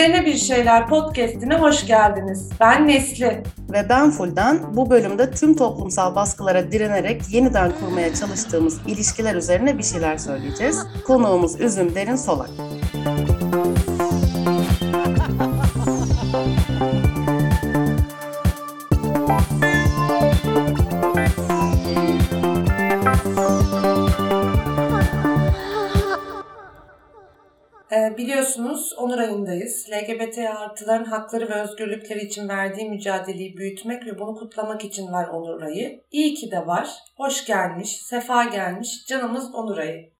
Üzerine Bir Şeyler podcastine hoş geldiniz. Ben Nesli. Ve ben Fulden. Bu bölümde tüm toplumsal baskılara direnerek yeniden kurmaya çalıştığımız ilişkiler üzerine bir şeyler söyleyeceğiz. Konuğumuz Üzüm Derin Solak. Biliyorsunuz onur ayındayız. LGBT artıların hakları ve özgürlükleri için verdiği mücadeleyi büyütmek ve bunu kutlamak için var onur ayı. İyi ki de var. Hoş gelmiş, sefa gelmiş canımız onur ayı.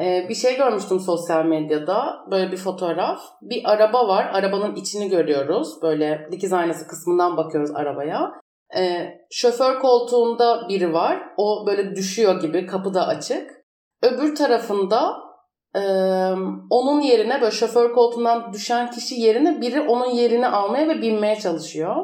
Ee, bir şey görmüştüm sosyal medyada. Böyle bir fotoğraf. Bir araba var. Arabanın içini görüyoruz. Böyle dikiz aynası kısmından bakıyoruz arabaya. Ee, şoför koltuğunda biri var. O böyle düşüyor gibi. Kapı da açık. Öbür tarafında ee, onun yerine böyle şoför koltuğundan düşen kişi yerine biri onun yerini almaya ve binmeye çalışıyor.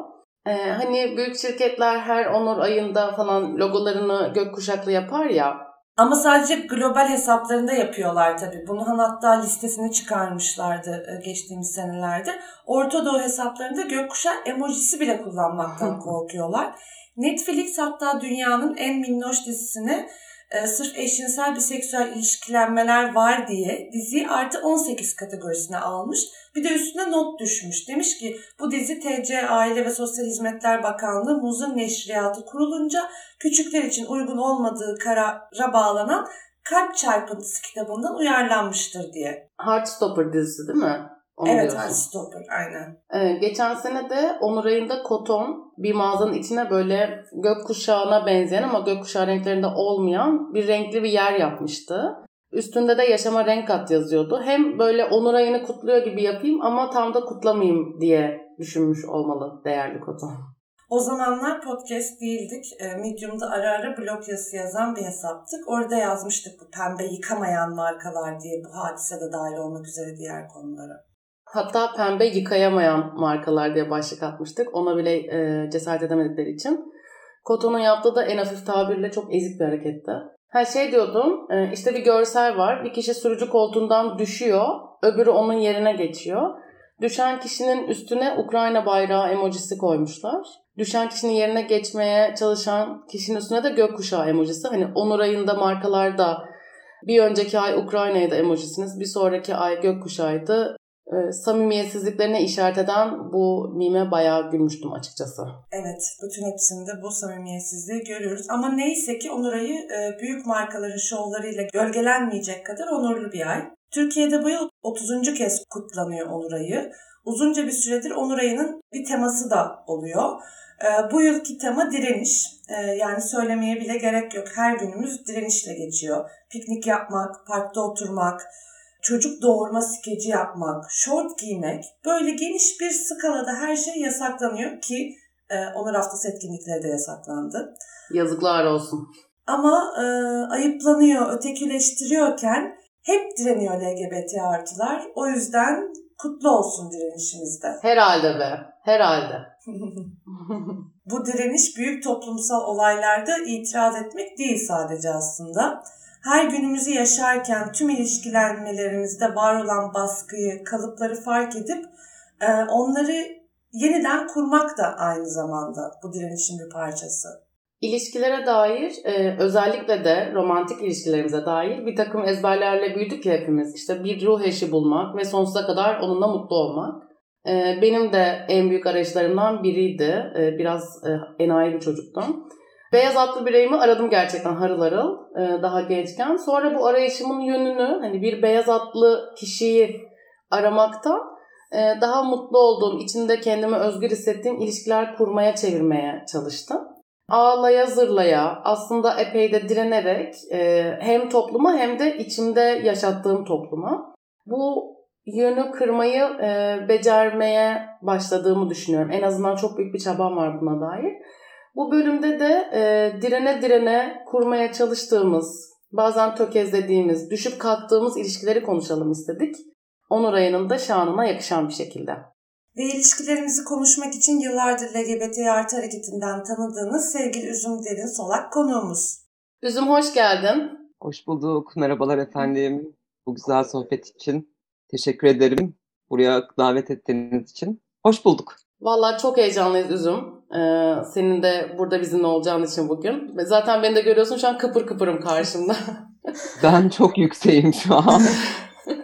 Ee, hani büyük şirketler her onur ayında falan logolarını gökkuşaklı yapar ya. Ama sadece global hesaplarında yapıyorlar tabii. Bunu hatta listesini çıkarmışlardı geçtiğimiz senelerde. Orta Doğu hesaplarında gökkuşağı emojisi bile kullanmaktan korkuyorlar. Netflix hatta dünyanın en minnoş dizisini e, sırf eşcinsel biseksüel ilişkilenmeler var diye diziyi artı 18 kategorisine almış. Bir de üstüne not düşmüş. Demiş ki bu dizi TC Aile ve Sosyal Hizmetler Bakanlığı Muzun Neşriyatı kurulunca küçükler için uygun olmadığı karara bağlanan Kalp Çarpıntısı kitabından uyarlanmıştır diye. Heartstopper dizisi değil mi? Onu evet diyorsun. Heartstopper aynen. Ee, geçen sene de Onur ayında Koton bir mağazanın içine böyle gökkuşağına benzeyen ama gökkuşağı renklerinde olmayan bir renkli bir yer yapmıştı. Üstünde de yaşama renk kat yazıyordu. Hem böyle Onur ayını kutluyor gibi yapayım ama tam da kutlamayayım diye düşünmüş olmalı değerli Koton. O zamanlar podcast değildik. Ee, Medium'da ara ara blog yazısı yazan bir hesaptık. Orada yazmıştık bu pembe yıkamayan markalar diye bu hadisede dahil olmak üzere diğer konulara. Hatta pembe yıkayamayan markalar diye başlık atmıştık. Ona bile e, cesaret edemedikleri için. Koton'un yaptığı da en hafif tabirle çok ezik bir hareketti. Her şey diyordum, e, işte bir görsel var. Bir kişi sürücü koltuğundan düşüyor, öbürü onun yerine geçiyor. Düşen kişinin üstüne Ukrayna bayrağı emojisi koymuşlar. Düşen kişinin yerine geçmeye çalışan kişinin üstüne de gökkuşağı emojisi. Hani onur ayında markalarda bir önceki ay Ukrayna'ydı emojisiniz, bir sonraki ay gökkuşağıydı e, samimiyetsizliklerine işaret eden bu mime bayağı gülmüştüm açıkçası. Evet, bütün hepsinde bu samimiyetsizliği görüyoruz. Ama neyse ki Onur Ayı e, büyük markaların şovlarıyla gölgelenmeyecek kadar onurlu bir ay. Türkiye'de bu yıl 30. kez kutlanıyor Onur Ayı. Uzunca bir süredir Onur Ayı'nın bir teması da oluyor. E, bu yılki tema direniş. E, yani söylemeye bile gerek yok. Her günümüz direnişle geçiyor. Piknik yapmak, parkta oturmak, çocuk doğurma skeci yapmak, şort giymek böyle geniş bir skalada her şey yasaklanıyor ki e, onur haftası etkinlikleri de yasaklandı. Yazıklar olsun. Ama e, ayıplanıyor, ötekileştiriyorken hep direniyor LGBT artılar. O yüzden kutlu olsun direnişimizde. Herhalde be, herhalde. Bu direniş büyük toplumsal olaylarda itiraz etmek değil sadece aslında her günümüzü yaşarken tüm ilişkilenmelerimizde var olan baskıyı, kalıpları fark edip e, onları yeniden kurmak da aynı zamanda bu direnişin bir parçası. İlişkilere dair e, özellikle de romantik ilişkilerimize dair bir takım ezberlerle büyüdük ya hepimiz. İşte bir ruh eşi bulmak ve sonsuza kadar onunla mutlu olmak. E, benim de en büyük arayışlarımdan biriydi. Biraz e, enayi bir çocuktum. Beyaz atlı bireyimi aradım gerçekten harıl harıl e, daha gençken. Sonra bu arayışımın yönünü hani bir beyaz atlı kişiyi aramakta e, daha mutlu olduğum, içinde kendimi özgür hissettiğim ilişkiler kurmaya çevirmeye çalıştım. Ağlaya zırlaya aslında epey de direnerek e, hem topluma hem de içimde yaşattığım topluma bu yönü kırmayı becermeye başladığımı düşünüyorum. En azından çok büyük bir çabam var buna dair. Bu bölümde de e, direne direne kurmaya çalıştığımız, bazen tökezlediğimiz, düşüp kalktığımız ilişkileri konuşalım istedik. Onur ayının da şanına yakışan bir şekilde. Ve ilişkilerimizi konuşmak için yıllardır LGBT artı hareketinden tanıdığınız sevgili Üzüm Derin Solak konuğumuz. Üzüm hoş geldin. Hoş bulduk. Merhabalar efendim. Bu güzel sohbet için teşekkür ederim. buraya davet ettiğiniz için. Hoş bulduk. Vallahi çok heyecanlıyız Üzüm. Ee, senin de burada bizimle olacağın için bugün. Zaten beni de görüyorsun şu an kıpır kıpırım karşımda. ben çok yükseğim şu an.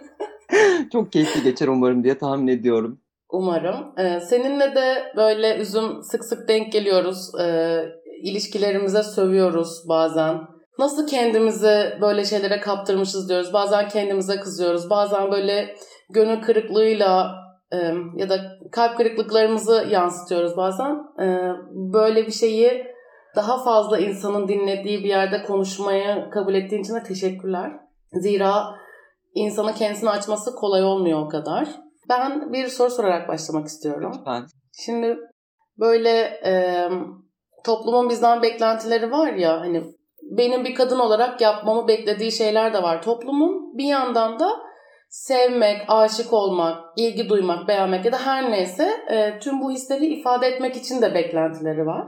çok keyifli geçer umarım diye tahmin ediyorum. Umarım. Ee, seninle de böyle Üzüm sık sık denk geliyoruz. Ee, ilişkilerimize sövüyoruz bazen. Nasıl kendimizi böyle şeylere kaptırmışız diyoruz. Bazen kendimize kızıyoruz. Bazen böyle gönül kırıklığıyla ya da kalp kırıklıklarımızı yansıtıyoruz bazen. Böyle bir şeyi daha fazla insanın dinlediği bir yerde konuşmaya kabul ettiğin için de teşekkürler. Zira insanın kendisini açması kolay olmuyor o kadar. Ben bir soru sorarak başlamak istiyorum. Lütfen. Şimdi böyle e, toplumun bizden beklentileri var ya hani benim bir kadın olarak yapmamı beklediği şeyler de var toplumun. Bir yandan da sevmek, aşık olmak, ilgi duymak, beğenmek ya da her neyse e, tüm bu hisleri ifade etmek için de beklentileri var.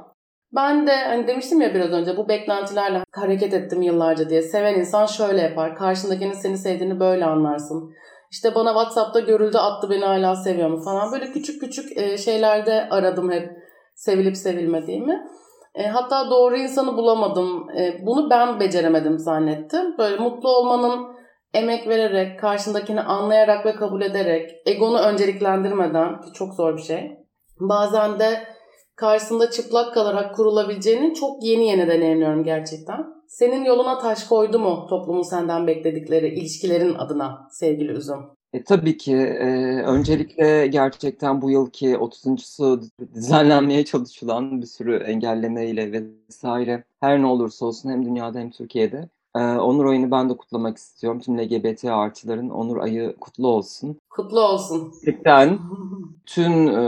Ben de hani demiştim ya biraz önce bu beklentilerle hareket ettim yıllarca diye. Seven insan şöyle yapar. Karşındakinin seni sevdiğini böyle anlarsın. İşte bana WhatsApp'ta görüldü attı beni hala seviyor mu falan. Böyle küçük küçük e, şeylerde aradım hep sevilip sevilmediğimi. E, hatta doğru insanı bulamadım. E, bunu ben beceremedim zannettim. Böyle mutlu olmanın emek vererek, karşındakini anlayarak ve kabul ederek, egonu önceliklendirmeden ki çok zor bir şey. Bazen de karşısında çıplak kalarak kurulabileceğini çok yeni yeni deneyimliyorum gerçekten. Senin yoluna taş koydu mu toplumun senden bekledikleri ilişkilerin adına sevgili Üzüm? E, tabii ki. E, öncelikle gerçekten bu yılki 30.sü düzenlenmeye çalışılan bir sürü engellemeyle vesaire her ne olursa olsun hem dünyada hem Türkiye'de ee, onur ayını ben de kutlamak istiyorum. Tüm LGBT artıların onur ayı kutlu olsun. Kutlu olsun. Gerçekten tüm e,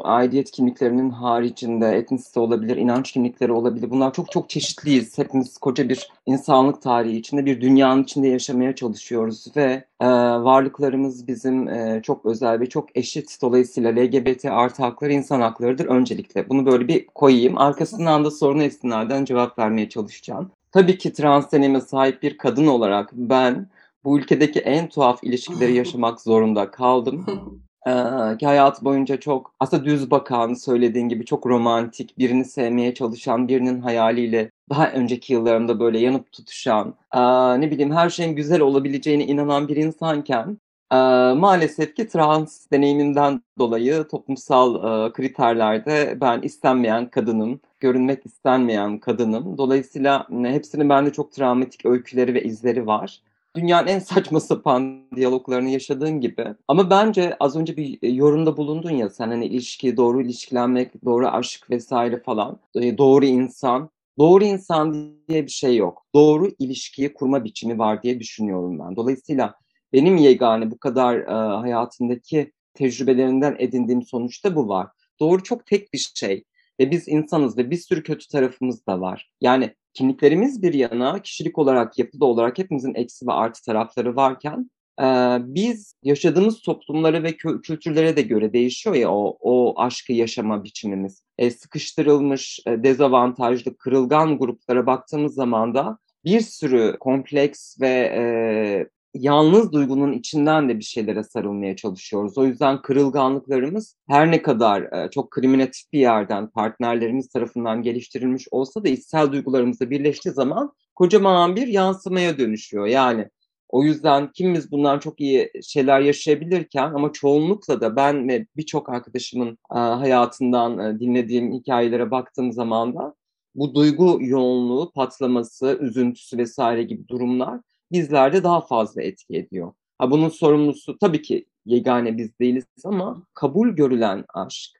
aidiyet kimliklerinin haricinde etnisite olabilir, inanç kimlikleri olabilir. Bunlar çok çok çeşitliyiz. Hepimiz koca bir insanlık tarihi içinde, bir dünyanın içinde yaşamaya çalışıyoruz ve e, varlıklarımız bizim e, çok özel ve çok eşit. Dolayısıyla LGBT artı hakları insan haklarıdır öncelikle. Bunu böyle bir koyayım. Arkasından da soruna istinaden cevap vermeye çalışacağım. Tabii ki trans deneyime sahip bir kadın olarak ben bu ülkedeki en tuhaf ilişkileri yaşamak zorunda kaldım. Ee, ki hayat boyunca çok aslında düz bakan, söylediğin gibi çok romantik, birini sevmeye çalışan, birinin hayaliyle daha önceki yıllarımda böyle yanıp tutuşan, e, ne bileyim her şeyin güzel olabileceğine inanan bir insanken e, maalesef ki trans deneyimimden dolayı toplumsal e, kriterlerde ben istenmeyen kadınım, görünmek istenmeyen kadınım. Dolayısıyla hepsinin bende çok travmatik öyküleri ve izleri var. Dünyanın en saçma sapan diyaloglarını yaşadığın gibi. Ama bence az önce bir yorumda bulundun ya sen hani ilişki, doğru ilişkilenmek, doğru aşk vesaire falan. Doğru insan. Doğru insan diye bir şey yok. Doğru ilişkiyi kurma biçimi var diye düşünüyorum ben. Dolayısıyla benim yegane bu kadar e, hayatındaki tecrübelerinden edindiğim sonuçta bu var. Doğru çok tek bir şey ve biz insanız ve bir sürü kötü tarafımız da var. Yani kimliklerimiz bir yana, kişilik olarak, yapıda olarak hepimizin eksi ve artı tarafları varken e, biz yaşadığımız toplumlara ve kültürlere de göre değişiyor ya o, o aşkı yaşama biçimimiz. E, sıkıştırılmış, e, dezavantajlı, kırılgan gruplara baktığımız zaman da bir sürü kompleks ve e, yalnız duygunun içinden de bir şeylere sarılmaya çalışıyoruz. O yüzden kırılganlıklarımız her ne kadar e, çok kriminatif bir yerden partnerlerimiz tarafından geliştirilmiş olsa da içsel duygularımızla birleştiği zaman kocaman bir yansımaya dönüşüyor. Yani o yüzden kimimiz bundan çok iyi şeyler yaşayabilirken ama çoğunlukla da ben ve birçok arkadaşımın e, hayatından e, dinlediğim hikayelere baktığım zaman da bu duygu yoğunluğu, patlaması, üzüntüsü vesaire gibi durumlar bizlerde daha fazla etki ediyor. Ha, bunun sorumlusu tabii ki yegane biz değiliz ama kabul görülen aşk,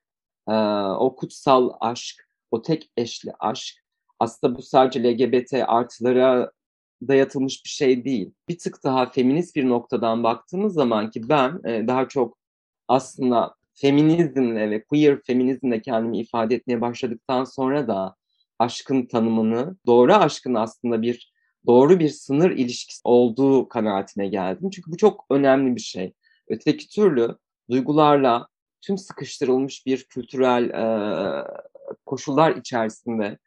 e, o kutsal aşk, o tek eşli aşk aslında bu sadece LGBT artılara dayatılmış bir şey değil. Bir tık daha feminist bir noktadan baktığımız zaman ki ben e, daha çok aslında feminizmle ve queer feminizmle kendimi ifade etmeye başladıktan sonra da aşkın tanımını, doğru aşkın aslında bir doğru bir sınır ilişkisi olduğu kanaatine geldim. Çünkü bu çok önemli bir şey. Öteki türlü duygularla tüm sıkıştırılmış bir kültürel e, koşullar içerisinde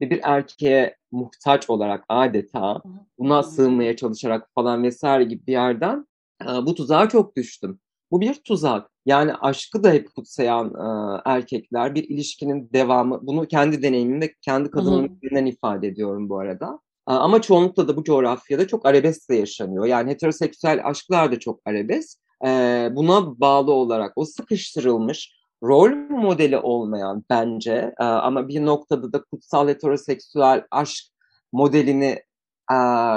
ve bir erkeğe muhtaç olarak adeta buna sığınmaya çalışarak falan vesaire gibi bir yerden e, bu tuzağa çok düştüm. Bu bir tuzak. Yani aşkı da hep kutsayan e, erkekler bir ilişkinin devamı. Bunu kendi deneyimimde kendi kadınımın üzerinden ifade ediyorum bu arada. Ama çoğunlukla da bu coğrafyada çok arabesk de yaşanıyor. Yani heteroseksüel aşklar da çok arabesk. Buna bağlı olarak o sıkıştırılmış, rol modeli olmayan bence ama bir noktada da kutsal heteroseksüel aşk modelini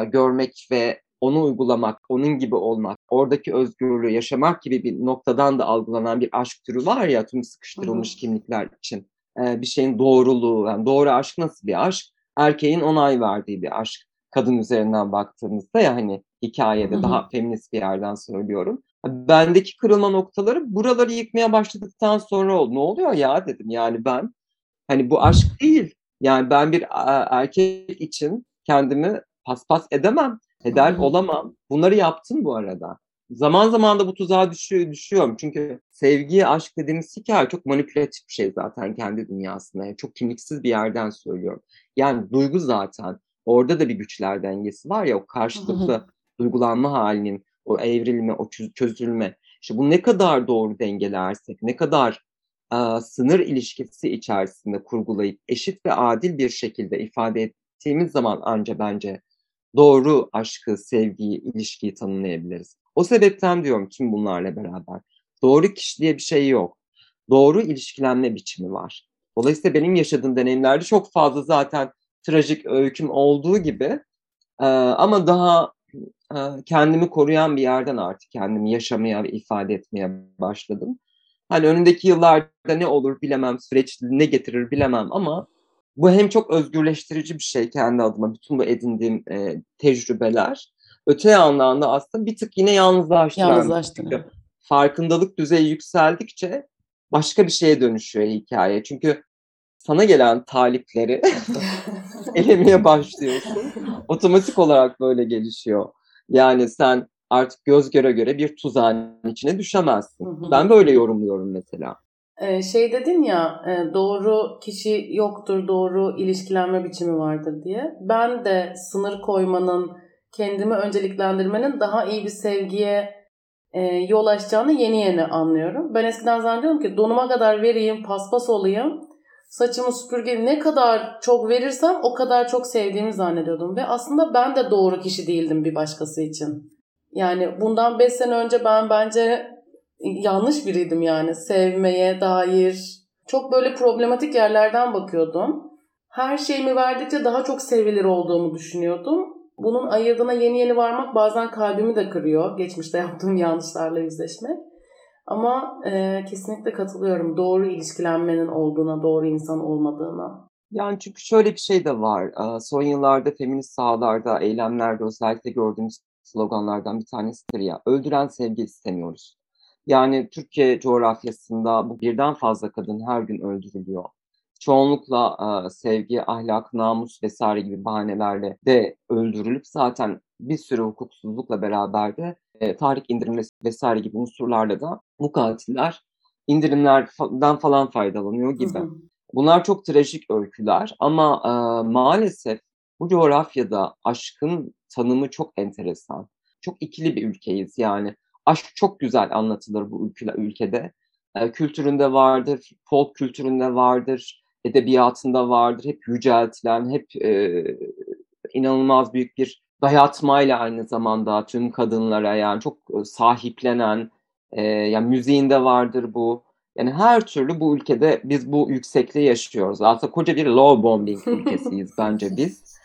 görmek ve onu uygulamak, onun gibi olmak, oradaki özgürlüğü yaşamak gibi bir noktadan da algılanan bir aşk türü var ya tüm sıkıştırılmış Hı-hı. kimlikler için. bir şeyin doğruluğu, yani doğru aşk nasıl bir aşk? Erkeğin onay verdiği bir aşk kadın üzerinden baktığımızda ya hani hikayede Hı-hı. daha feminist bir yerden söylüyorum. Bendeki kırılma noktaları buraları yıkmaya başladıktan sonra oldu. Ne oluyor ya dedim yani ben hani bu aşk değil. Yani ben bir erkek için kendimi paspas edemem, eder Hı-hı. olamam. Bunları yaptım bu arada. Zaman zaman da bu tuzağa düşüyor, düşüyorum. Çünkü sevgi, aşk dediğimiz hikaye çok manipülatif bir şey zaten kendi dünyasında. Yani çok kimliksiz bir yerden söylüyorum. Yani duygu zaten. Orada da bir güçler dengesi var ya o karşılıklı duygulanma halinin, o evrilme, o çözülme. İşte bu ne kadar doğru dengelersek, ne kadar e, sınır ilişkisi içerisinde kurgulayıp eşit ve adil bir şekilde ifade ettiğimiz zaman anca bence doğru aşkı, sevgiyi, ilişkiyi tanımlayabiliriz. O sebepten diyorum tüm bunlarla beraber. Doğru kişi diye bir şey yok. Doğru ilişkilenme biçimi var. Dolayısıyla benim yaşadığım deneyimlerde çok fazla zaten trajik öyküm olduğu gibi e, ama daha e, kendimi koruyan bir yerden artık kendimi yaşamaya ve ifade etmeye başladım. Hani önündeki yıllarda ne olur bilemem, süreç ne getirir bilemem ama bu hem çok özgürleştirici bir şey kendi adıma bütün bu edindiğim e, tecrübeler. Öte yandan da aslında bir tık yine yalnızlaştıran. Yalnızlaştırıyor. Farkındalık düzeyi yükseldikçe başka bir şeye dönüşüyor hikaye. Çünkü sana gelen talipleri elemeye başlıyorsun. Otomatik olarak böyle gelişiyor. Yani sen artık göz göre göre bir tuzağın içine düşemezsin. Ben böyle yorumluyorum mesela. Ee, şey dedin ya e, doğru kişi yoktur, doğru ilişkilenme biçimi vardır diye. Ben de sınır koymanın, kendimi önceliklendirmenin daha iyi bir sevgiye e, yol açacağını yeni yeni anlıyorum. Ben eskiden zannediyordum ki donuma kadar vereyim, paspas olayım. Saçımı süpürge ne kadar çok verirsem o kadar çok sevdiğimi zannediyordum. Ve aslında ben de doğru kişi değildim bir başkası için. Yani bundan 5 sene önce ben bence yanlış biriydim yani. Sevmeye dair çok böyle problematik yerlerden bakıyordum. Her şeyimi verdikçe daha çok sevilir olduğumu düşünüyordum. Bunun ayırdığına yeni yeni varmak bazen kalbimi de kırıyor. Geçmişte yaptığım yanlışlarla yüzleşmek. Ama e, kesinlikle katılıyorum. Doğru ilişkilenmenin olduğuna, doğru insan olmadığına. Yani çünkü şöyle bir şey de var. Son yıllarda feminist sahalarda, eylemlerde özellikle gördüğümüz sloganlardan bir tanesidir ya. Öldüren sevgi istemiyoruz. Yani Türkiye coğrafyasında bu birden fazla kadın her gün öldürülüyor. Çoğunlukla e, sevgi, ahlak, namus vesaire gibi bahanelerle de öldürülüp zaten bir sürü hukuksuzlukla beraber de e, tahrik indirilmesi vesaire gibi unsurlarla da bu katiller indirimlerden falan faydalanıyor gibi. Bunlar çok trajik öyküler ama e, maalesef bu coğrafyada aşkın tanımı çok enteresan. Çok ikili bir ülkeyiz yani. Aşk çok güzel anlatılır bu ülke, ülkede. E, kültüründe vardır, folk kültüründe vardır, edebiyatında vardır. Hep yüceltilen, hep e, inanılmaz büyük bir dayatmayla aynı zamanda tüm kadınlara yani çok sahiplenen, e, yani müziğinde vardır bu. Yani her türlü bu ülkede biz bu yüksekliği yaşıyoruz. Aslında koca bir low bombing ülkesiyiz bence biz.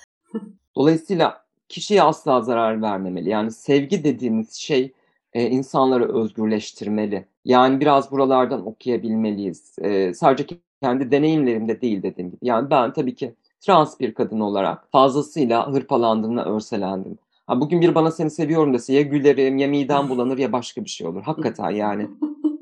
Dolayısıyla kişiye asla zarar vermemeli. Yani sevgi dediğimiz şey e, insanları özgürleştirmeli. Yani biraz buralardan okuyabilmeliyiz. E, sadece kendi deneyimlerimde değil dediğim gibi. Yani ben tabii ki trans bir kadın olarak fazlasıyla hırpalandığımla örselendim. Ha, bugün bir bana seni seviyorum dese ya gülerim ya midem bulanır ya başka bir şey olur. Hakikaten yani.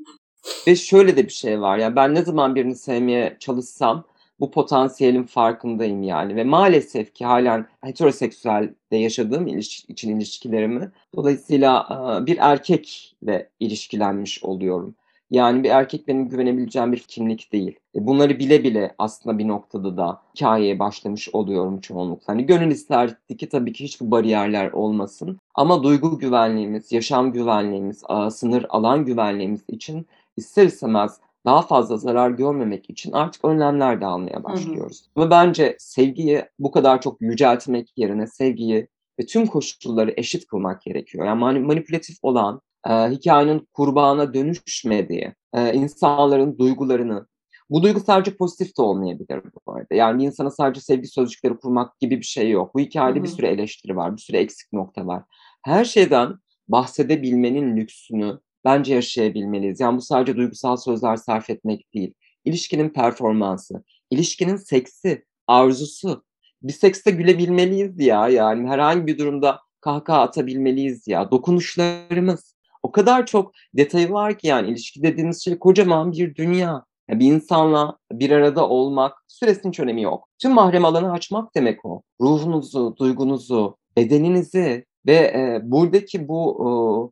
Ve şöyle de bir şey var. Yani ben ne zaman birini sevmeye çalışsam bu potansiyelin farkındayım yani. Ve maalesef ki halen heteroseksüelde yaşadığım iliş- için ilişkilerimi dolayısıyla bir erkekle ilişkilenmiş oluyorum. Yani bir erkek benim güvenebileceğim bir kimlik değil. E, bunları bile bile aslında bir noktada da hikayeye başlamış oluyorum çoğunlukla. Hani gönül isterdi ki tabii ki hiçbir bariyerler olmasın. Ama duygu güvenliğimiz, yaşam güvenliğimiz, sınır alan güvenliğimiz için ister istemez daha fazla zarar görmemek için artık önlemler de almaya başlıyoruz. Hı hı. Ve bence sevgiyi bu kadar çok yüceltmek yerine sevgiyi ve tüm koşulları eşit kılmak gerekiyor. Yani manipülatif olan, e, hikayenin kurbağana dönüşmediği, e, insanların duygularını, bu duygu sadece pozitif de olmayabilir bu arada. Yani bir insana sadece sevgi sözcükleri kurmak gibi bir şey yok. Bu hikayede Hı-hı. bir sürü eleştiri var, bir sürü eksik nokta var. Her şeyden bahsedebilmenin lüksünü bence yaşayabilmeliyiz. Yani bu sadece duygusal sözler sarf etmek değil. İlişkinin performansı, ilişkinin seksi, arzusu. Bir sekste gülebilmeliyiz ya yani herhangi bir durumda kahkaha atabilmeliyiz ya. Dokunuşlarımız. O kadar çok detayı var ki yani ilişki dediğimiz şey kocaman bir dünya. Yani bir insanla bir arada olmak süresinin hiç önemi yok. Tüm mahrem alanı açmak demek o. Ruhunuzu, duygunuzu, bedeninizi ve e, buradaki bu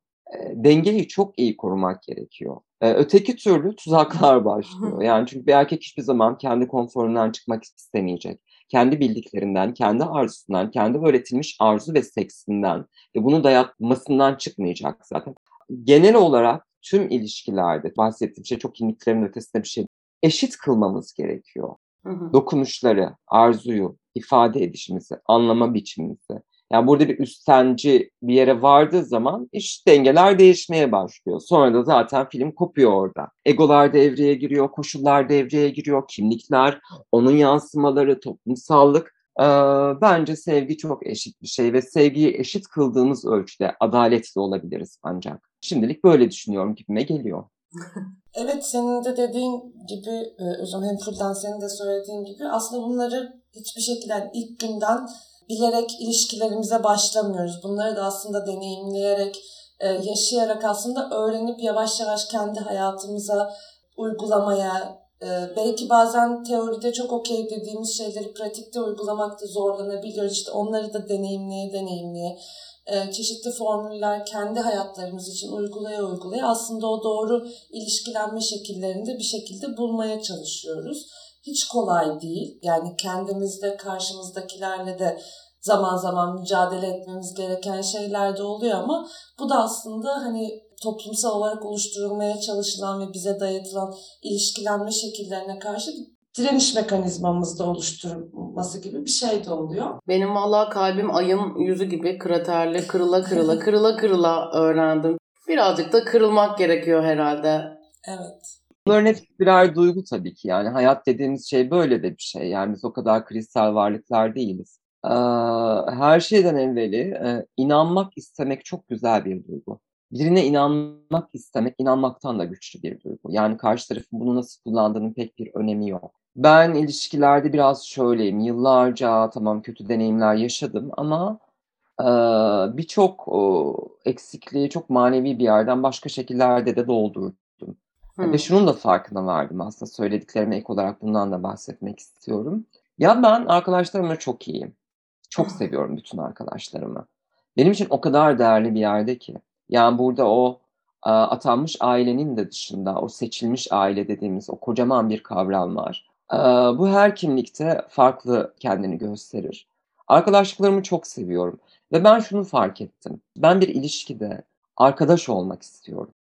dengeyi çok iyi korumak gerekiyor. öteki türlü tuzaklar başlıyor. Yani çünkü bir erkek hiçbir zaman kendi konforundan çıkmak istemeyecek. Kendi bildiklerinden, kendi arzusundan, kendi öğretilmiş arzu ve seksinden ve bunu dayatmasından çıkmayacak zaten. Genel olarak tüm ilişkilerde bahsettiğim şey çok kimliklerin ötesinde bir şey. Eşit kılmamız gerekiyor. Hı hı. Dokunuşları, arzuyu, ifade edişimizi, anlama biçimimizi, yani burada bir üstenci bir yere vardığı zaman iş dengeler değişmeye başlıyor. Sonra da zaten film kopuyor orada. Egolar devreye giriyor, koşullar devreye giriyor, kimlikler, onun yansımaları, toplumsallık. Ee, bence sevgi çok eşit bir şey ve sevgiyi eşit kıldığımız ölçüde adaletli olabiliriz ancak. Şimdilik böyle düşünüyorum gibime geliyor. Evet senin de dediğin gibi Özlem hem Fulden senin de söylediğin gibi aslında bunları hiçbir şekilde ilk günden bilerek ilişkilerimize başlamıyoruz. Bunları da aslında deneyimleyerek, e, yaşayarak aslında öğrenip yavaş yavaş kendi hayatımıza uygulamaya, e, belki bazen teoride çok okey dediğimiz şeyleri pratikte uygulamakta zorlanabiliyoruz. İşte onları da deneyimleye deneyimleye e, çeşitli formüller kendi hayatlarımız için uygulaya uygulaya aslında o doğru ilişkilenme şekillerini de bir şekilde bulmaya çalışıyoruz hiç kolay değil. Yani kendimizde karşımızdakilerle de zaman zaman mücadele etmemiz gereken şeyler de oluyor ama bu da aslında hani toplumsal olarak oluşturulmaya çalışılan ve bize dayatılan ilişkilenme şekillerine karşı direniş mekanizmamızda oluşturulması gibi bir şey de oluyor. Benim valla kalbim ayın yüzü gibi kraterli kırıla kırıla kırıla kırıla öğrendim. Birazcık da kırılmak gerekiyor herhalde. Evet. Bunların hepsi birer duygu tabii ki. Yani hayat dediğimiz şey böyle de bir şey. Yani biz o kadar kristal varlıklar değiliz. Ee, her şeyden evveli e, inanmak istemek çok güzel bir duygu. Birine inanmak istemek, inanmaktan da güçlü bir duygu. Yani karşı tarafın bunu nasıl kullandığının pek bir önemi yok. Ben ilişkilerde biraz şöyleyim. Yıllarca tamam kötü deneyimler yaşadım ama e, birçok eksikliği çok manevi bir yerden başka şekillerde de doldurdum. Hı. Ve şunun da farkına vardım aslında söylediklerime ek olarak bundan da bahsetmek istiyorum. Ya ben arkadaşlarımla çok iyiyim. Çok seviyorum bütün arkadaşlarımı. Benim için o kadar değerli bir yerde ki. Yani burada o atanmış ailenin de dışında o seçilmiş aile dediğimiz o kocaman bir kavram var. Bu her kimlikte farklı kendini gösterir. Arkadaşlıklarımı çok seviyorum. Ve ben şunu fark ettim. Ben bir ilişkide arkadaş olmak istiyorum.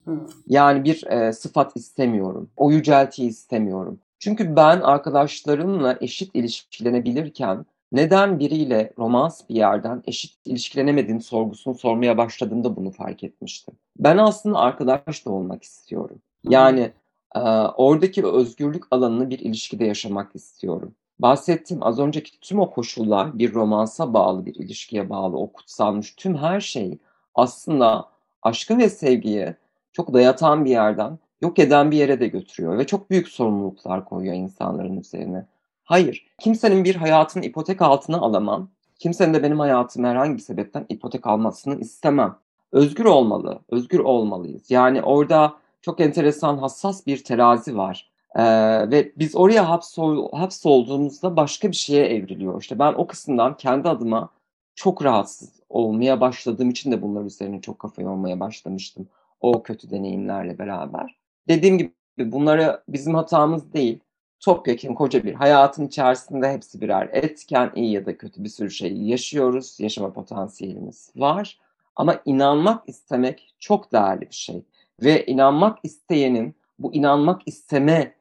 Yani bir e, sıfat istemiyorum. O yüceltiyi istemiyorum. Çünkü ben arkadaşlarımla eşit ilişkilenebilirken neden biriyle romans bir yerden eşit ilişkilenemediğim sorgusunu sormaya başladığımda bunu fark etmiştim. Ben aslında arkadaş da olmak istiyorum. Yani e, oradaki özgürlük alanını bir ilişkide yaşamak istiyorum. Bahsettiğim az önceki tüm o koşullar bir romansa bağlı, bir ilişkiye bağlı, o kutsanmış tüm her şey aslında aşkı ve sevgiyi çok dayatan bir yerden yok eden bir yere de götürüyor ve çok büyük sorumluluklar koyuyor insanların üzerine. Hayır, kimsenin bir hayatını ipotek altına alamam. Kimsenin de benim hayatımı herhangi bir sebepten ipotek almasını istemem. Özgür olmalı, özgür olmalıyız. Yani orada çok enteresan, hassas bir terazi var. Ee, ve biz oraya hapsol, hapsolduğumuzda başka bir şeye evriliyor. İşte ben o kısımdan kendi adıma çok rahatsız olmaya başladığım için de bunlar üzerine çok kafa yormaya başlamıştım. O kötü deneyimlerle beraber. Dediğim gibi bunları bizim hatamız değil. Topyekun koca bir hayatın içerisinde hepsi birer etken, iyi ya da kötü bir sürü şey yaşıyoruz. Yaşama potansiyelimiz var. Ama inanmak istemek çok değerli bir şey. Ve inanmak isteyenin bu inanmak isteme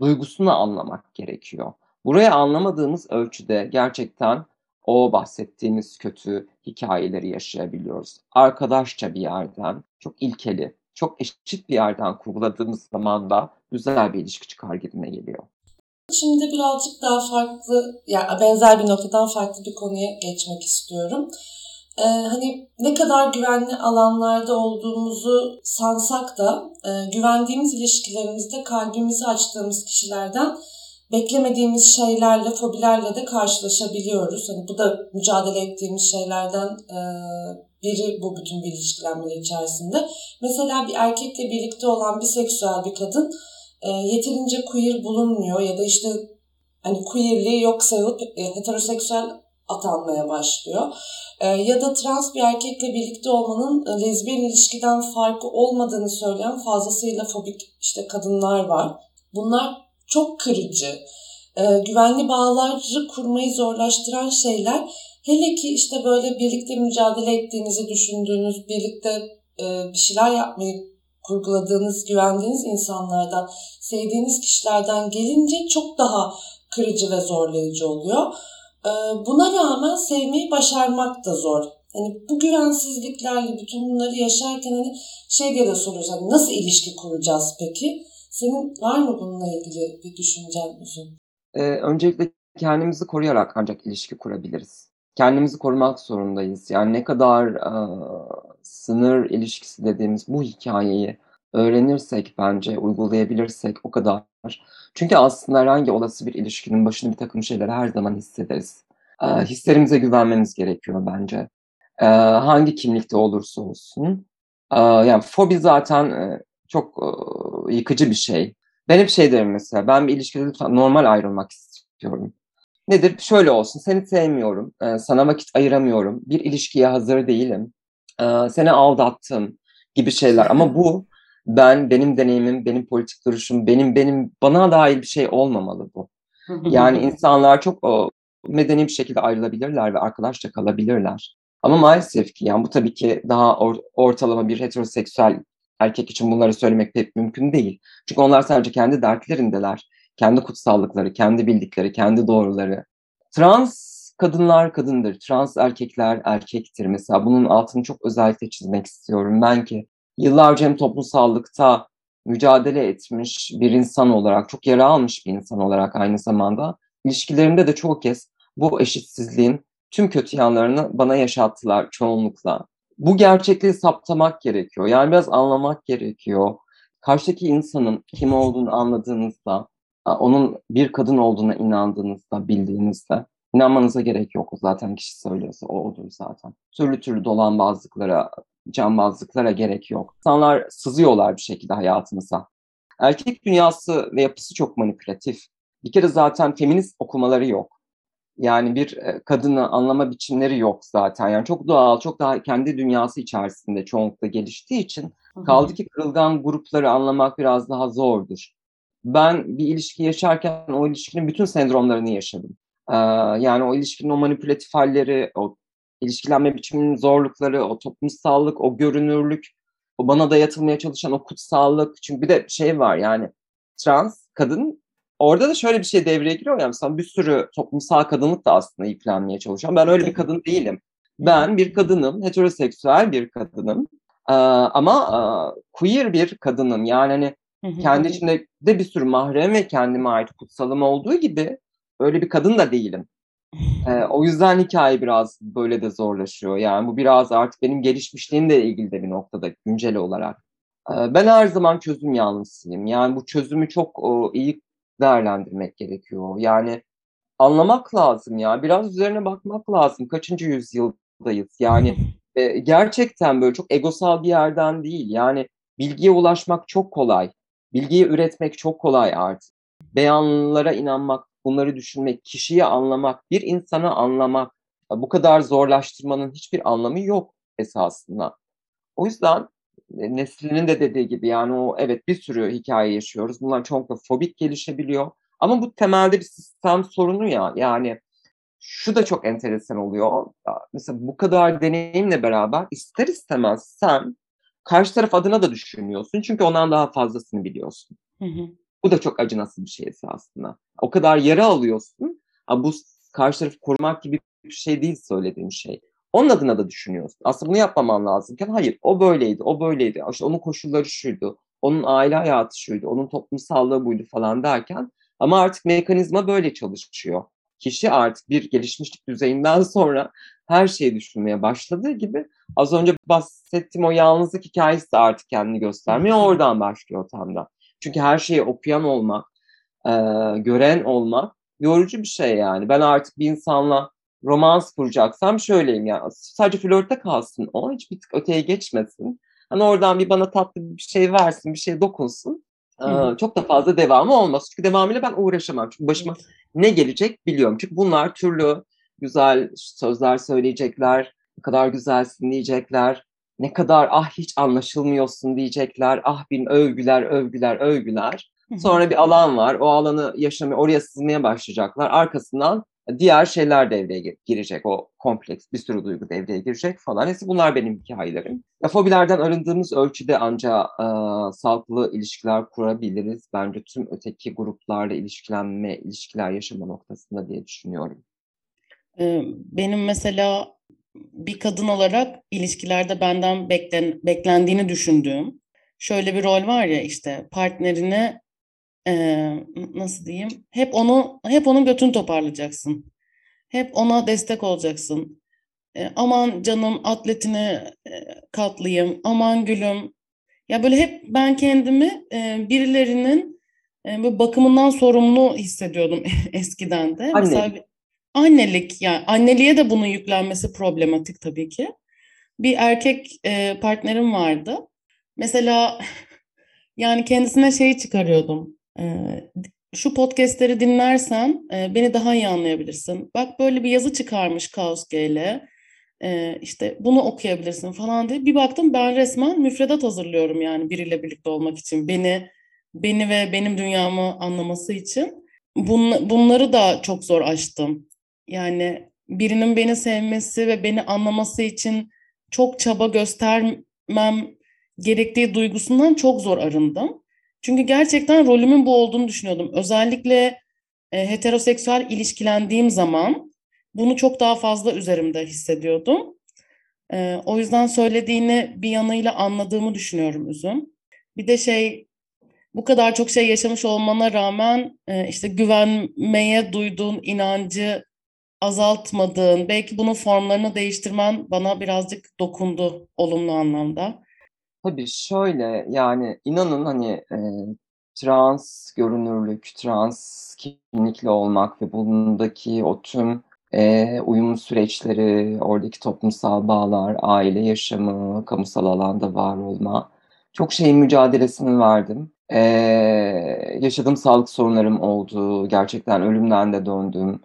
duygusunu anlamak gerekiyor. Buraya anlamadığımız ölçüde gerçekten o bahsettiğimiz kötü hikayeleri yaşayabiliyoruz. Arkadaşça bir yerden, çok ilkeli, çok eşit bir yerden kurguladığımız zaman da güzel bir ilişki çıkar gibime geliyor. Şimdi birazcık daha farklı, yani benzer bir noktadan farklı bir konuya geçmek istiyorum. Ee, hani ne kadar güvenli alanlarda olduğumuzu sansak da e, güvendiğimiz ilişkilerimizde kalbimizi açtığımız kişilerden beklemediğimiz şeylerle, fobilerle de karşılaşabiliyoruz. Hani bu da mücadele ettiğimiz şeylerden e, biri bu bütün bir ilişkilenmeler içerisinde. Mesela bir erkekle birlikte olan bir seksüel bir kadın e, yeterince queer bulunmuyor ya da işte hani queerliği yok sayılıp e, heteroseksüel atanmaya başlıyor. E, ya da trans bir erkekle birlikte olmanın e, lezbiyen ilişkiden farkı olmadığını söyleyen fazlasıyla fobik işte kadınlar var. Bunlar çok kırıcı. E, güvenli bağları kurmayı zorlaştıran şeyler. Hele ki işte böyle birlikte mücadele ettiğinizi düşündüğünüz, birlikte e, bir şeyler yapmayı kurguladığınız, güvendiğiniz insanlardan, sevdiğiniz kişilerden gelince çok daha kırıcı ve zorlayıcı oluyor. Ee, buna rağmen sevmeyi başarmak da zor. Hani bu güvensizliklerle bütün bunları yaşarken hani şey diye de soruyoruz hani nasıl ilişki kuracağız peki? Senin var mı bununla ilgili bir düşüncen Üzüm? Ee, öncelikle kendimizi koruyarak ancak ilişki kurabiliriz. Kendimizi korumak zorundayız. Yani ne kadar e, sınır ilişkisi dediğimiz bu hikayeyi öğrenirsek bence, uygulayabilirsek o kadar. Çünkü aslında herhangi olası bir ilişkinin başında bir takım şeyleri her zaman hissederiz. E, hislerimize güvenmemiz gerekiyor bence. E, hangi kimlikte olursa olsun. E, yani fobi zaten e, çok e, yıkıcı bir şey. Ben hep şey derim mesela, ben bir ilişkide normal ayrılmak istiyorum. Nedir? Şöyle olsun, seni sevmiyorum, e, sana vakit ayıramıyorum, bir ilişkiye hazır değilim, e, seni aldattım gibi şeyler. Ama bu ben, benim deneyimim, benim politik duruşum, benim benim bana dair bir şey olmamalı bu. Yani insanlar çok o, medeni bir şekilde ayrılabilirler ve arkadaşça kalabilirler. Ama maalesef ki yani bu tabii ki daha or, ortalama bir heteroseksüel erkek için bunları söylemek pek mümkün değil. Çünkü onlar sadece kendi dertlerindeler. Kendi kutsallıkları, kendi bildikleri, kendi doğruları. Trans kadınlar kadındır, trans erkekler erkektir. Mesela bunun altını çok özellikle çizmek istiyorum. Ben ki yıllarca hem toplumsallıkta mücadele etmiş bir insan olarak, çok yara almış bir insan olarak aynı zamanda ilişkilerimde de çoğu kez bu eşitsizliğin tüm kötü yanlarını bana yaşattılar çoğunlukla. Bu gerçekliği saptamak gerekiyor. Yani biraz anlamak gerekiyor. Karşıdaki insanın kim olduğunu anladığınızda, onun bir kadın olduğuna inandığınızda, bildiğinizde inanmanıza gerek yok. Zaten kişi söylüyorsa o odur zaten. Türlü türlü dolanbazlıklara, cambazlıklara gerek yok. İnsanlar sızıyorlar bir şekilde hayatımıza. Erkek dünyası ve yapısı çok manipülatif. Bir kere zaten feminist okumaları yok. Yani bir kadını anlama biçimleri yok zaten. Yani çok doğal, çok daha kendi dünyası içerisinde çoğunlukla geliştiği için kaldı ki kırılgan grupları anlamak biraz daha zordur. Ben bir ilişki yaşarken o ilişkinin bütün sendromlarını yaşadım. Yani o ilişkinin o manipülatif halleri, o ilişkilenme biçiminin zorlukları, o toplumsallık, o görünürlük, o bana dayatılmaya çalışan o kutsallık. Çünkü bir de şey var yani trans kadın orada da şöyle bir şey devreye giriyor. Yani mesela bir sürü toplumsal kadınlık da aslında yüklenmeye çalışıyor. Ben öyle bir kadın değilim. Ben bir kadınım, heteroseksüel bir kadınım. ama queer bir kadınım. Yani hani kendi içinde de bir sürü mahrem ve kendime ait kutsalım olduğu gibi öyle bir kadın da değilim. Ee, o yüzden hikaye biraz böyle de zorlaşıyor. Yani bu biraz artık benim gelişmişliğimle ilgili de bir noktada güncel olarak. Ee, ben her zaman çözüm yanlısıyım. Yani bu çözümü çok o, iyi değerlendirmek gerekiyor. Yani anlamak lazım ya. Biraz üzerine bakmak lazım. Kaçıncı yüzyıldayız? Yani e, gerçekten böyle çok egosal bir yerden değil. Yani bilgiye ulaşmak çok kolay. Bilgiyi üretmek çok kolay artık. Beyanlara inanmak bunları düşünmek, kişiyi anlamak, bir insanı anlamak, bu kadar zorlaştırmanın hiçbir anlamı yok esasında. O yüzden Nesli'nin de dediği gibi yani o evet bir sürü hikaye yaşıyoruz. Bunlar çok da fobik gelişebiliyor. Ama bu temelde bir sistem sorunu ya. Yani şu da çok enteresan oluyor. Mesela bu kadar deneyimle beraber ister istemez sen karşı taraf adına da düşünüyorsun. Çünkü ondan daha fazlasını biliyorsun. Hı hı. Bu da çok acınası bir şey aslında. O kadar yara alıyorsun. Ama bu karşı tarafı korumak gibi bir şey değil söylediğin şey. Onun adına da düşünüyorsun. Aslında bunu yapmaman lazımken hayır o böyleydi, o böyleydi. İşte onun koşulları şuydu, onun aile hayatı şuydu, onun toplumsallığı buydu falan derken ama artık mekanizma böyle çalışıyor. Kişi artık bir gelişmişlik düzeyinden sonra her şeyi düşünmeye başladığı gibi az önce bahsettiğim o yalnızlık hikayesi de artık kendini göstermiyor. Oradan başlıyor tam da. Çünkü her şeyi okuyan olmak, e, gören olmak yorucu bir şey yani. Ben artık bir insanla romans kuracaksam şöyleyim ya. Sadece flörte kalsın o. Hiç bir tık öteye geçmesin. Hani oradan bir bana tatlı bir şey versin, bir şey dokunsun. Ee, çok da fazla devamı olmaz. Çünkü devamıyla ben uğraşamam. Çünkü başıma ne gelecek biliyorum. Çünkü bunlar türlü güzel sözler söyleyecekler. Ne kadar güzelsin diyecekler. Ne kadar ah hiç anlaşılmıyorsun diyecekler. Ah bin övgüler, övgüler, övgüler. Sonra bir alan var. O alanı yaşamaya, oraya sızmaya başlayacaklar. Arkasından diğer şeyler devreye girecek. O kompleks bir sürü duygu devreye girecek falan. Neyse bunlar benim hikayelerim. Ya, fobilerden arındığımız ölçüde ancak e, sağlıklı ilişkiler kurabiliriz. Bence tüm öteki gruplarla ilişkilenme, ilişkiler yaşama noktasında diye düşünüyorum. Benim mesela bir kadın olarak ilişkilerde benden beklen, beklendiğini düşündüğüm şöyle bir rol var ya işte partnerini e, nasıl diyeyim hep onu hep onun götünü toparlayacaksın. Hep ona destek olacaksın. E, aman canım atletini e, katlayayım, aman gülüm. Ya böyle hep ben kendimi e, birilerinin e, böyle bakımından sorumlu hissediyordum eskiden de. Anne. Mesela annelik yani anneliğe de bunun yüklenmesi problematik tabii ki. Bir erkek e, partnerim vardı. Mesela yani kendisine şey çıkarıyordum. Ee, şu podcastleri dinlersen e, beni daha iyi anlayabilirsin. Bak böyle bir yazı çıkarmış Kaos G e, işte bunu okuyabilirsin falan diye. Bir baktım ben resmen müfredat hazırlıyorum yani biriyle birlikte olmak için. Beni beni ve benim dünyamı anlaması için. Bun, bunları da çok zor açtım. Yani birinin beni sevmesi ve beni anlaması için çok çaba göstermem gerektiği duygusundan çok zor arındım. Çünkü gerçekten rolümün bu olduğunu düşünüyordum. Özellikle e, heteroseksüel ilişkilendiğim zaman bunu çok daha fazla üzerimde hissediyordum. E, o yüzden söylediğini bir yanıyla anladığımı düşünüyorum Üzüm. Bir de şey bu kadar çok şey yaşamış olmana rağmen e, işte güvenmeye duyduğun inancı azaltmadığın, belki bunun formlarını değiştirmen bana birazcık dokundu olumlu anlamda. Tabii şöyle yani inanın hani e, trans görünürlük, trans kimlikli olmak ve bundaki o tüm e, uyum süreçleri, oradaki toplumsal bağlar, aile yaşamı, kamusal alanda var olma. Çok şeyin mücadelesini verdim. E, yaşadığım sağlık sorunlarım oldu. Gerçekten ölümden de döndüm.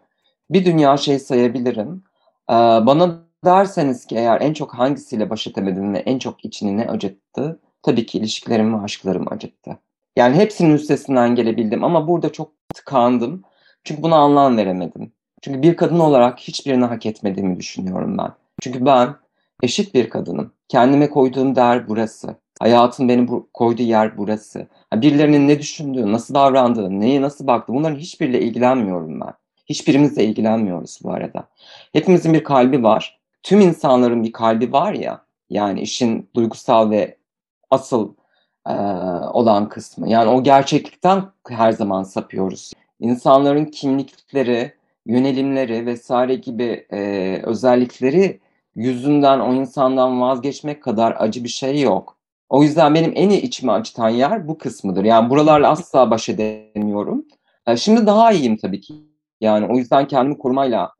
Bir dünya şey sayabilirim. E, bana Derseniz ki eğer en çok hangisiyle baş edemedin ve en çok içini ne acıttı? Tabii ki ilişkilerim ve aşklarım acıttı. Yani hepsinin üstesinden gelebildim ama burada çok tıkandım. Çünkü buna anlam veremedim. Çünkü bir kadın olarak hiçbirini hak etmediğimi düşünüyorum ben. Çünkü ben eşit bir kadınım. Kendime koyduğum değer burası. Hayatın beni bu, koyduğu yer burası. Birilerinin ne düşündüğü, nasıl davrandığı, neye nasıl baktığı bunların hiçbiriyle ilgilenmiyorum ben. Hiçbirimizle ilgilenmiyoruz bu arada. Hepimizin bir kalbi var tüm insanların bir kalbi var ya yani işin duygusal ve asıl e, olan kısmı. Yani o gerçeklikten her zaman sapıyoruz. İnsanların kimlikleri, yönelimleri vesaire gibi e, özellikleri yüzünden o insandan vazgeçmek kadar acı bir şey yok. O yüzden benim en iyi içimi acıtan yer bu kısmıdır. Yani buralarla asla baş edemiyorum. E, şimdi daha iyiyim tabii ki. Yani o yüzden kendimi korumayla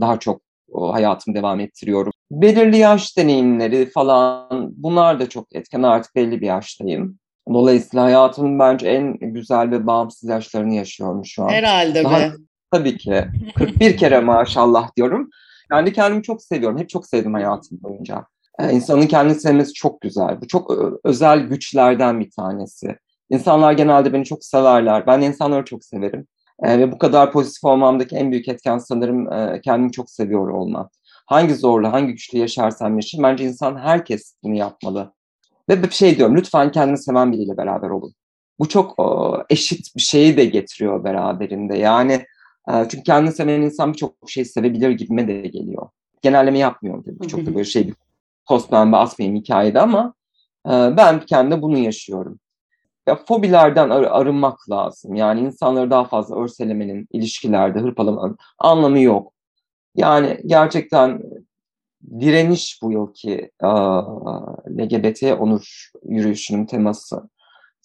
daha çok hayatımı devam ettiriyorum. Belirli yaş deneyimleri falan bunlar da çok etken. Artık belli bir yaştayım. Dolayısıyla hayatımın bence en güzel ve bağımsız yaşlarını yaşıyorum şu an. Herhalde Daha, be. Tabii ki. 41 kere maşallah diyorum. Yani kendimi çok seviyorum. Hep çok sevdim hayatım boyunca. E, insanın kendini sevmesi çok güzel. Bu çok özel güçlerden bir tanesi. İnsanlar genelde beni çok severler. Ben insanları çok severim. E, ve bu kadar pozitif olmamdaki en büyük etken sanırım e, kendimi çok seviyor olmam. Hangi zorla, hangi güçlü yaşarsam yaşayayım bence insan herkes bunu yapmalı. Ve bir şey diyorum, lütfen kendini seven biriyle beraber olun. Bu çok o, eşit bir şeyi de getiriyor beraberinde. Yani e, çünkü kendini seven insan birçok şey sevebilir gibime de geliyor. Genelleme yapmıyorum tabii. Çok da böyle şey bir post pembe asmayayım hikayede ama e, ben kendi bunu yaşıyorum. Ya fobilerden ar- arınmak lazım. Yani insanları daha fazla örselemenin, ilişkilerde hırpalamanın anlamı yok. Yani gerçekten direniş bu yılki LGBT onur yürüyüşünün teması.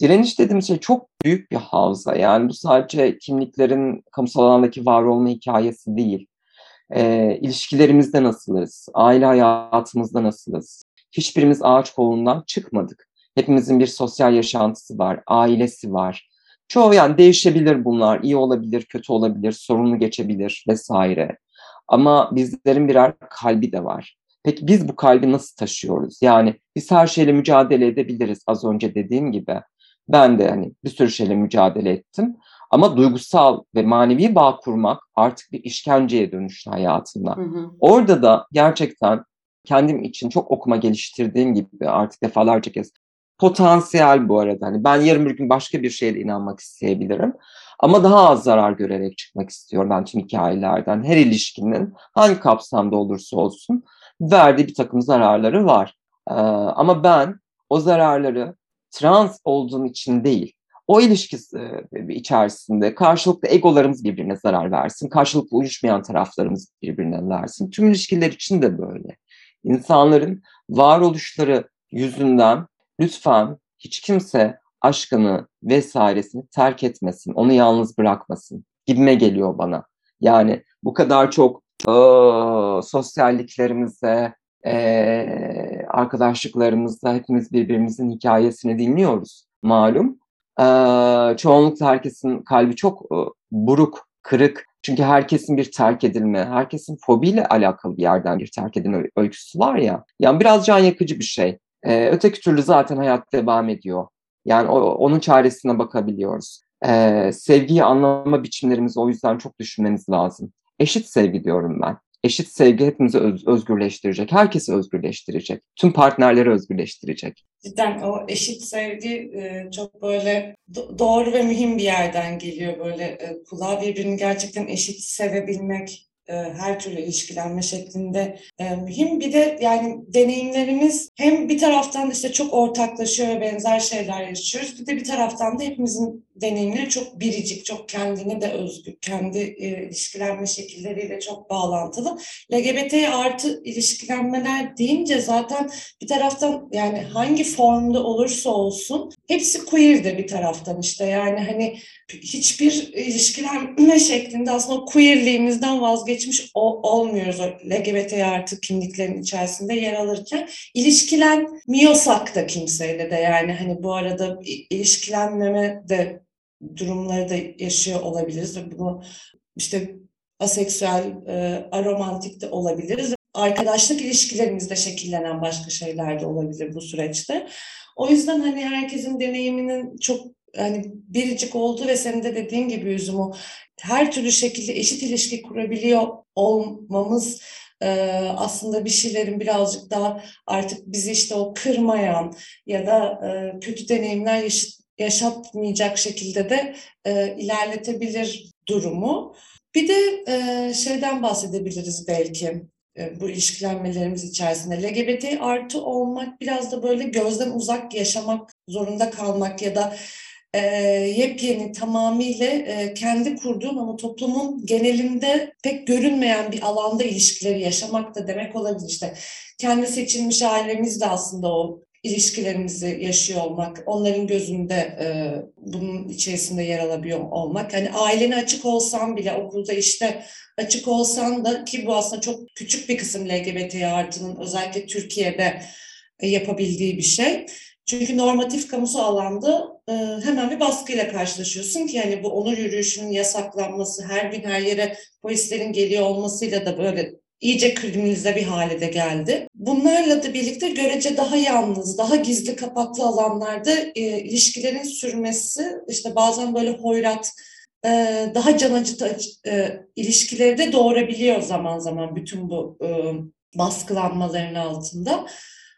Direniş dediğimiz şey çok büyük bir havza. Yani bu sadece kimliklerin kamusal alandaki var olma hikayesi değil. E, ilişkilerimizde nasılız? Aile hayatımızda nasılız? Hiçbirimiz ağaç kolundan çıkmadık. Hepimizin bir sosyal yaşantısı var, ailesi var. Çoğu yani değişebilir bunlar. iyi olabilir, kötü olabilir, sorunlu geçebilir vesaire. Ama bizlerin birer kalbi de var. Peki biz bu kalbi nasıl taşıyoruz? Yani biz her şeyle mücadele edebiliriz az önce dediğim gibi. Ben de hani bir sürü şeyle mücadele ettim. Ama duygusal ve manevi bağ kurmak artık bir işkenceye dönüştü hayatımda. Hı hı. Orada da gerçekten kendim için çok okuma geliştirdiğim gibi artık defalarca kez potansiyel bu arada. Hani ben yarın bir gün başka bir şeye de inanmak isteyebilirim. Ama daha az zarar görerek çıkmak istiyorum ben tüm hikayelerden. Her ilişkinin hangi kapsamda olursa olsun verdiği bir takım zararları var. Ee, ama ben o zararları trans olduğum için değil, o ilişki e, içerisinde karşılıklı egolarımız birbirine zarar versin, karşılıklı uyuşmayan taraflarımız birbirine versin. Tüm ilişkiler için de böyle. İnsanların varoluşları yüzünden lütfen hiç kimse aşkını vesairesini terk etmesin, onu yalnız bırakmasın gibime geliyor bana. Yani bu kadar çok o, sosyalliklerimizde, e, arkadaşlıklarımızda hepimiz birbirimizin hikayesini dinliyoruz malum. E, çoğunlukla herkesin kalbi çok e, buruk, kırık. Çünkü herkesin bir terk edilme, herkesin fobiyle alakalı bir yerden bir terk edilme öyküsü var ya. Yani biraz can yakıcı bir şey. E, öteki türlü zaten hayat devam ediyor. Yani o, onun çaresine bakabiliyoruz. E, sevgiyi anlama biçimlerimizi o yüzden çok düşünmemiz lazım. Eşit sevgi diyorum ben. Eşit sevgi hepimizi öz, özgürleştirecek. Herkesi özgürleştirecek. Tüm partnerleri özgürleştirecek. Cidden o eşit sevgi e, çok böyle doğru ve mühim bir yerden geliyor. Böyle e, kulağa birbirini gerçekten eşit sevebilmek, her türlü ilişkilenme şeklinde e, mühim. Bir de yani deneyimlerimiz hem bir taraftan işte çok ortaklaşıyor ve benzer şeyler yaşıyoruz. Bir de bir taraftan da hepimizin deneyimleri çok biricik, çok kendine de özgü, kendi e, ilişkilenme şekilleriyle çok bağlantılı. LGBT artı ilişkilenmeler deyince zaten bir taraftan yani hangi formda olursa olsun hepsi queer de bir taraftan işte yani hani hiçbir ilişkilenme şeklinde aslında queerliğimizden vazgeçmiş olmuyoruz o LGBT artı kimliklerin içerisinde yer alırken. ilişkilenmiyorsak da kimseyle de yani hani bu arada ilişkilenmeme de durumları da yaşıyor olabiliriz bunu işte aseksüel, e, aromantik de olabiliriz. Arkadaşlık ilişkilerimizde şekillenen başka şeyler de olabilir bu süreçte. O yüzden hani herkesin deneyiminin çok hani biricik oldu ve senin de dediğin gibi yüzümü her türlü şekilde eşit ilişki kurabiliyor olmamız e, aslında bir şeylerin birazcık daha artık bizi işte o kırmayan ya da e, kötü deneyimler yaşat, yaşatmayacak şekilde de e, ilerletebilir durumu. Bir de e, şeyden bahsedebiliriz belki e, bu ilişkilenmelerimiz içerisinde. LGBT artı olmak biraz da böyle gözden uzak yaşamak zorunda kalmak ya da e, yepyeni tamamıyla e, kendi kurduğun ama toplumun genelinde pek görünmeyen bir alanda ilişkileri yaşamak da demek olabilir. İşte kendi seçilmiş ailemiz de aslında o ilişkilerimizi yaşıyor olmak, onların gözünde e, bunun içerisinde yer alabiliyor olmak. Hani ailene açık olsan bile okulda işte açık olsan da ki bu aslında çok küçük bir kısım LGBT artının özellikle Türkiye'de e, yapabildiği bir şey. Çünkü normatif kamusal alanda e, hemen bir baskıyla karşılaşıyorsun ki hani bu onur yürüyüşünün yasaklanması, her gün her yere polislerin geliyor olmasıyla da böyle iyice kriminalize bir hale de geldi. Bunlarla da birlikte görece daha yalnız, daha gizli kapaklı alanlarda e, ilişkilerin sürmesi, işte bazen böyle hoyrat, e, daha can acıtı e, ilişkileri de doğurabiliyor zaman zaman bütün bu e, baskılanmaların altında.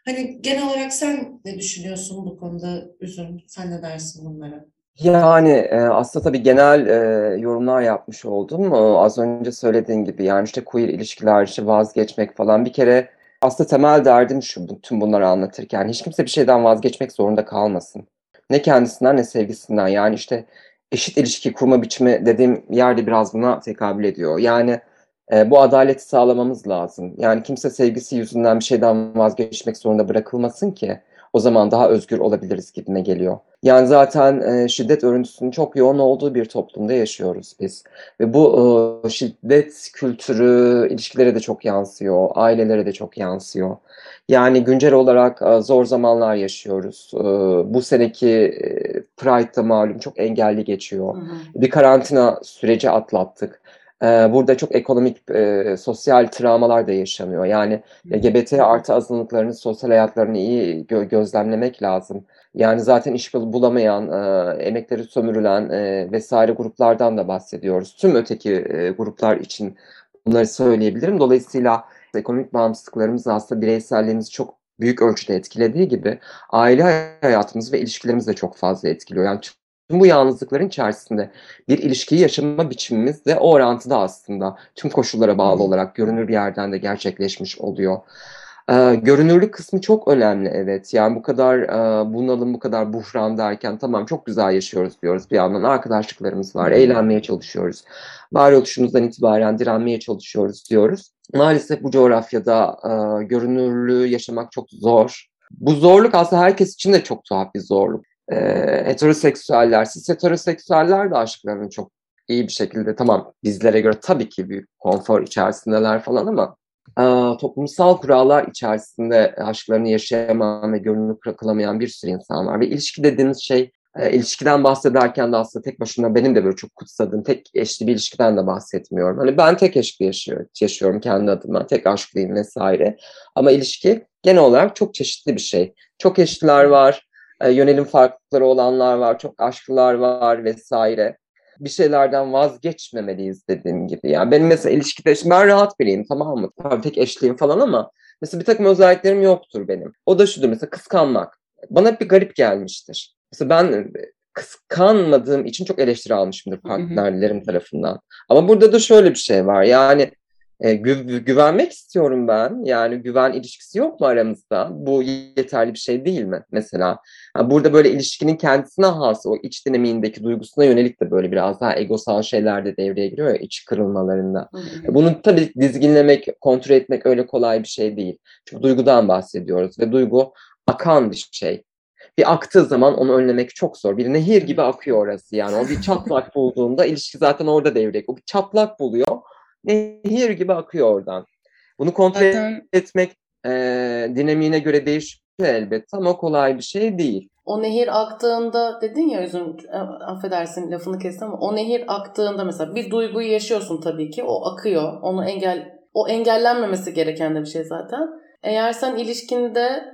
Hani genel olarak sen ne düşünüyorsun bu konuda Üzüm? Sen ne dersin bunlara? Yani e, aslında tabii genel e, yorumlar yapmış oldum. Az önce söylediğin gibi yani işte queer ilişkiler, işte vazgeçmek falan bir kere aslında temel derdim şu tüm bunları anlatırken hiç kimse bir şeyden vazgeçmek zorunda kalmasın. Ne kendisinden ne sevgisinden yani işte eşit ilişki kurma biçimi dediğim yerde biraz buna tekabül ediyor. Yani e, bu adaleti sağlamamız lazım. Yani kimse sevgisi yüzünden bir şeyden vazgeçmek zorunda bırakılmasın ki o zaman daha özgür olabiliriz gibime geliyor. Yani zaten e, şiddet örüntüsünün çok yoğun olduğu bir toplumda yaşıyoruz biz. Ve bu e, şiddet kültürü ilişkilere de çok yansıyor, ailelere de çok yansıyor. Yani güncel olarak e, zor zamanlar yaşıyoruz. E, bu seneki e, Pride'da malum çok engelli geçiyor. Hı hı. Bir karantina süreci atlattık. E, burada çok ekonomik, e, sosyal travmalar da yaşanıyor. Yani LGBT artı azınlıkların sosyal hayatlarını iyi gö- gözlemlemek lazım. Yani zaten iş bul- bulamayan, e, emekleri sömürülen e, vesaire gruplardan da bahsediyoruz. Tüm öteki e, gruplar için bunları söyleyebilirim. Dolayısıyla ekonomik bağımsızlıklarımız aslında bireyselliğimizi çok büyük ölçüde etkilediği gibi aile hayatımız ve ilişkilerimizi de çok fazla etkiliyor. Yani tüm bu yalnızlıkların içerisinde bir ilişkiyi yaşama biçimimiz de o orantıda aslında tüm koşullara bağlı olarak görünür bir yerden de gerçekleşmiş oluyor. Ee, görünürlük kısmı çok önemli evet. Yani bu kadar e, bunalım, bu kadar buhran derken tamam çok güzel yaşıyoruz diyoruz bir yandan. Arkadaşlıklarımız var, eğlenmeye çalışıyoruz. Varoluşumuzdan itibaren direnmeye çalışıyoruz diyoruz. Maalesef bu coğrafyada e, görünürlüğü yaşamak çok zor. Bu zorluk aslında herkes için de çok tuhaf bir zorluk. E, heteroseksüeller, siz heteroseksüeller de aşklarını çok iyi bir şekilde tamam bizlere göre tabii ki büyük konfor içerisindeler falan ama e, toplumsal kurallar içerisinde aşklarını yaşayamayan ve görünür kılamayan bir sürü insan var. Ve ilişki dediğiniz şey, e, ilişkiden bahsederken de aslında tek başına benim de böyle çok kutsadığım tek eşli bir ilişkiden de bahsetmiyorum. Hani ben tek eşli yaşıyorum, yaşıyorum kendi adıma, tek aşklıyım vesaire. Ama ilişki genel olarak çok çeşitli bir şey. Çok eşliler var, e, yönelim farklılıkları olanlar var, çok aşklılar var vesaire bir şeylerden vazgeçmemeliyiz dediğim gibi. Yani benim mesela ilişkide, ben rahat biriyim tamam mı? Tabii tek eşliyim falan ama mesela bir takım özelliklerim yoktur benim. O da şudur mesela kıskanmak. Bana hep bir garip gelmiştir. Mesela ben kıskanmadığım için çok eleştiri almışımdır partnerlerim tarafından. Ama burada da şöyle bir şey var. Yani e, gü- güvenmek istiyorum ben. Yani güven ilişkisi yok mu aramızda? Bu yeterli bir şey değil mi mesela? Yani burada böyle ilişkinin kendisine has o iç dinamiğindeki duygusuna yönelik de böyle biraz daha egosal şeyler de devreye giriyor ya iç kırılmalarında. Bunu tabii dizginlemek, kontrol etmek öyle kolay bir şey değil. Çünkü duygudan bahsediyoruz ve duygu akan bir şey. Bir aktığı zaman onu önlemek çok zor. Bir nehir gibi akıyor orası yani. O bir çatlak bulduğunda ilişki zaten orada devreye. O bir çatlak buluyor nehir gibi akıyor oradan. Bunu kontrol Zaten... etmek e, dinamiğine göre değişiyor elbette ama kolay bir şey değil. O nehir aktığında dedin ya Üzüm e, affedersin lafını kestim ama o nehir aktığında mesela bir duyguyu yaşıyorsun tabii ki o akıyor. Onu engel o engellenmemesi gereken de bir şey zaten. Eğer sen ilişkinde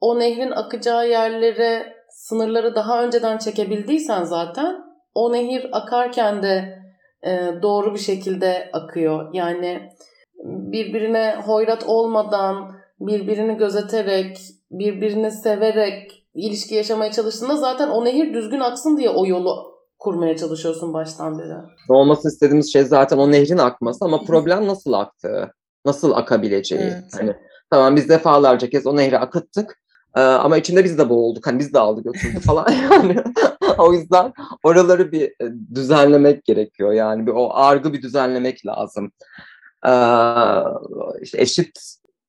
o nehrin akacağı yerlere sınırları daha önceden çekebildiysen zaten o nehir akarken de doğru bir şekilde akıyor. Yani birbirine hoyrat olmadan, birbirini gözeterek, birbirini severek ilişki yaşamaya çalıştığında zaten o nehir düzgün aksın diye o yolu kurmaya çalışıyorsun baştan beri. Olması istediğimiz şey zaten o nehrin akması ama problem nasıl aktığı, nasıl akabileceği. Evet. Hani tamam biz defalarca kez o nehri akıttık ee, ama içinde biz de boğulduk. Hani biz de aldı götürdü falan yani. o yüzden oraları bir e, düzenlemek gerekiyor. Yani bir o argı bir düzenlemek lazım. Ee, eşit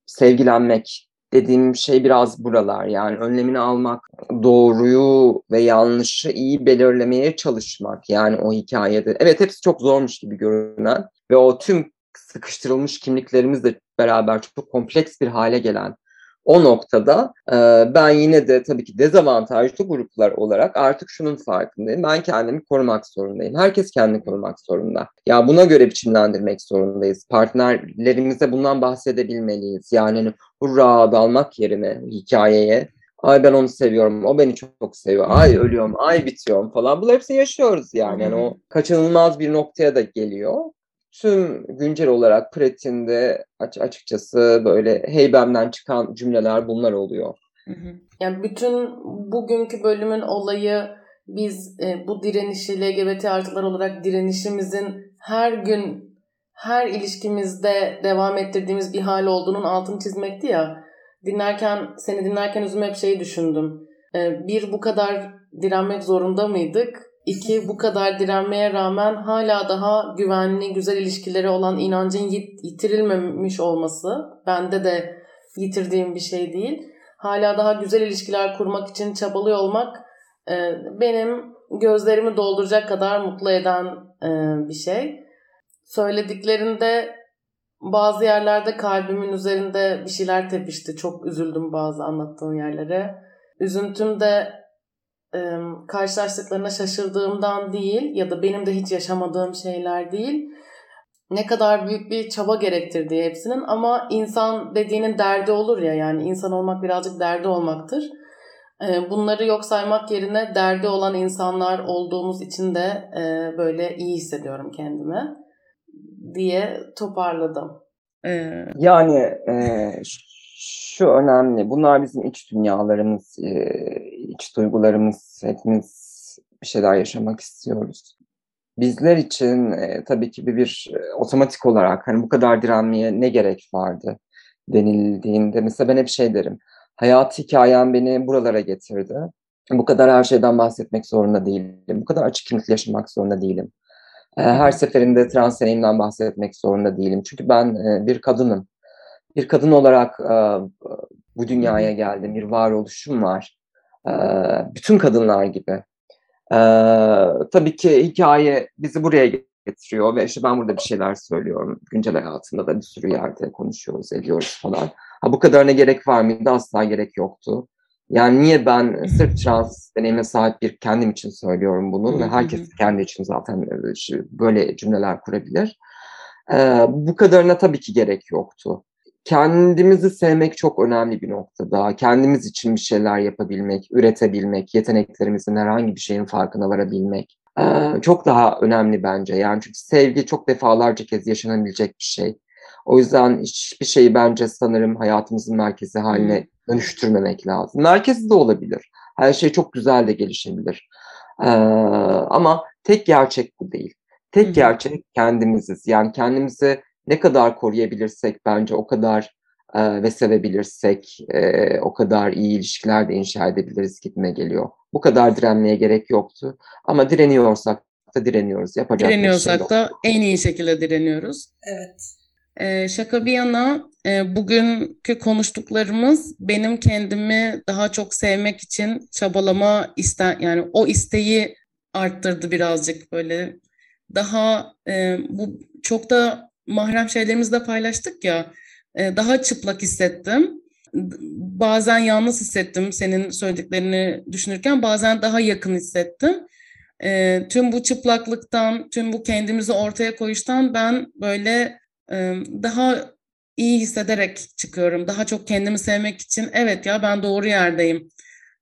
sevgilenmek dediğim şey biraz buralar. Yani önlemini almak, doğruyu ve yanlışı iyi belirlemeye çalışmak. Yani o hikayede. Evet hepsi çok zormuş gibi görünen ve o tüm sıkıştırılmış kimliklerimizle beraber çok kompleks bir hale gelen O noktada e, ben yine de tabii ki dezavantajlı gruplar olarak artık şunun farkındayım. Ben kendimi korumak zorundayım. Herkes kendini korumak zorunda. Ya buna göre biçimlendirmek zorundayız. Partnerlerimize bundan bahsedebilmeliyiz. Yani hani hurra dalmak yerine hikayeye Ay ben onu seviyorum, o beni çok, çok seviyor. Ay ölüyorum, ay bitiyorum falan. Bunlar hepsini yaşıyoruz yani. yani o kaçınılmaz bir noktaya da geliyor tüm güncel olarak pratiğinde açıkçası böyle heybemden çıkan cümleler bunlar oluyor. Yani bütün bugünkü bölümün olayı biz e, bu direnişi LGBT artılar olarak direnişimizin her gün her ilişkimizde devam ettirdiğimiz bir hal olduğunun altını çizmekti ya. Dinlerken seni dinlerken üzüm hep şeyi düşündüm. E, bir bu kadar direnmek zorunda mıydık? İki, bu kadar direnmeye rağmen hala daha güvenli, güzel ilişkileri olan inancın yitirilmemiş olması bende de yitirdiğim bir şey değil. Hala daha güzel ilişkiler kurmak için çabalıyor olmak e, benim gözlerimi dolduracak kadar mutlu eden e, bir şey. Söylediklerinde bazı yerlerde kalbimin üzerinde bir şeyler tepişti. Çok üzüldüm bazı anlattığın yerlere. Üzüntüm de e, karşılaştıklarına şaşırdığımdan değil ya da benim de hiç yaşamadığım şeyler değil. Ne kadar büyük bir çaba gerektirdiği hepsinin ama insan dediğinin derdi olur ya yani insan olmak birazcık derdi olmaktır. E, bunları yok saymak yerine derdi olan insanlar olduğumuz için de e, böyle iyi hissediyorum kendimi diye toparladım. Ee... Yani e, şu önemli. Bunlar bizim iç dünyalarımız, iç duygularımız. Hepimiz bir şeyler yaşamak istiyoruz. Bizler için tabii ki bir, bir otomatik olarak hani bu kadar direnmeye ne gerek vardı denildiğinde mesela ben hep şey derim. Hayat hikayem beni buralara getirdi. Bu kadar her şeyden bahsetmek zorunda değilim. Bu kadar açık kimlikle yaşamak zorunda değilim. Her seferinde trans deneyimden bahsetmek zorunda değilim. Çünkü ben bir kadınım bir kadın olarak e, bu dünyaya geldim, bir varoluşum var. E, bütün kadınlar gibi. E, tabii ki hikaye bizi buraya getiriyor ve işte ben burada bir şeyler söylüyorum. Güncel hayatında da bir sürü yerde konuşuyoruz, ediyoruz falan. Ha, bu kadarına gerek var mıydı? Asla gerek yoktu. Yani niye ben sırf trans deneyime sahip bir kendim için söylüyorum bunu ve herkes kendi için zaten böyle cümleler kurabilir. Ee, bu kadarına tabii ki gerek yoktu kendimizi sevmek çok önemli bir noktada. Kendimiz için bir şeyler yapabilmek, üretebilmek, yeteneklerimizin herhangi bir şeyin farkına varabilmek çok daha önemli bence. Yani çünkü sevgi çok defalarca kez yaşanabilecek bir şey. O yüzden hiçbir şeyi bence sanırım hayatımızın merkezi haline dönüştürmemek lazım. Merkezi de olabilir. Her şey çok güzel de gelişebilir. Ama tek gerçek bu değil. Tek gerçek kendimiziz. Yani kendimizi ne kadar koruyabilirsek bence o kadar e, ve sevebilirsek e, o kadar iyi ilişkiler de inşa edebiliriz gitme geliyor. Bu kadar direnmeye gerek yoktu. Ama direniyorsak da direniyoruz. Yapacak Direniyorsak şey da en iyi şekilde direniyoruz. Evet. Ee, şaka bir yana e, bugünkü konuştuklarımız benim kendimi daha çok sevmek için çabalama iste yani o isteği arttırdı birazcık böyle daha e, bu çok da mahrem şeylerimizi de paylaştık ya e, daha çıplak hissettim. Bazen yalnız hissettim senin söylediklerini düşünürken bazen daha yakın hissettim. E, tüm bu çıplaklıktan, tüm bu kendimizi ortaya koyuştan ben böyle e, daha iyi hissederek çıkıyorum. Daha çok kendimi sevmek için evet ya ben doğru yerdeyim.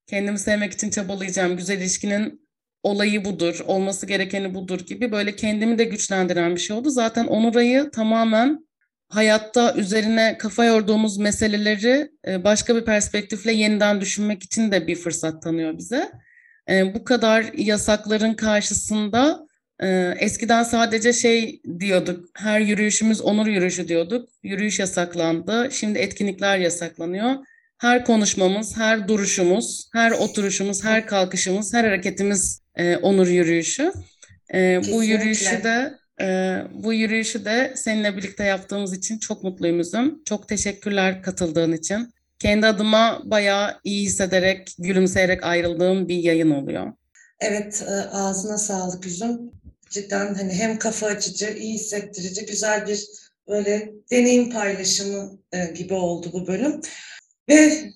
Kendimi sevmek için çabalayacağım. Güzel ilişkinin olayı budur, olması gerekeni budur gibi böyle kendimi de güçlendiren bir şey oldu. Zaten Onuray'ı tamamen hayatta üzerine kafa yorduğumuz meseleleri e, başka bir perspektifle yeniden düşünmek için de bir fırsat tanıyor bize. E, bu kadar yasakların karşısında e, eskiden sadece şey diyorduk, her yürüyüşümüz onur yürüyüşü diyorduk. Yürüyüş yasaklandı, şimdi etkinlikler yasaklanıyor her konuşmamız, her duruşumuz, her oturuşumuz, her kalkışımız, her hareketimiz e, onur yürüyüşü. E, bu yürüyüşü de e, bu yürüyüşü de seninle birlikte yaptığımız için çok mutluyumuzum. Çok teşekkürler katıldığın için. Kendi adıma bayağı iyi hissederek, gülümseyerek ayrıldığım bir yayın oluyor. Evet, e, ağzına sağlık yüzüm. Cidden hani hem kafa açıcı, iyi hissettirici, güzel bir böyle deneyim paylaşımı e, gibi oldu bu bölüm. Ve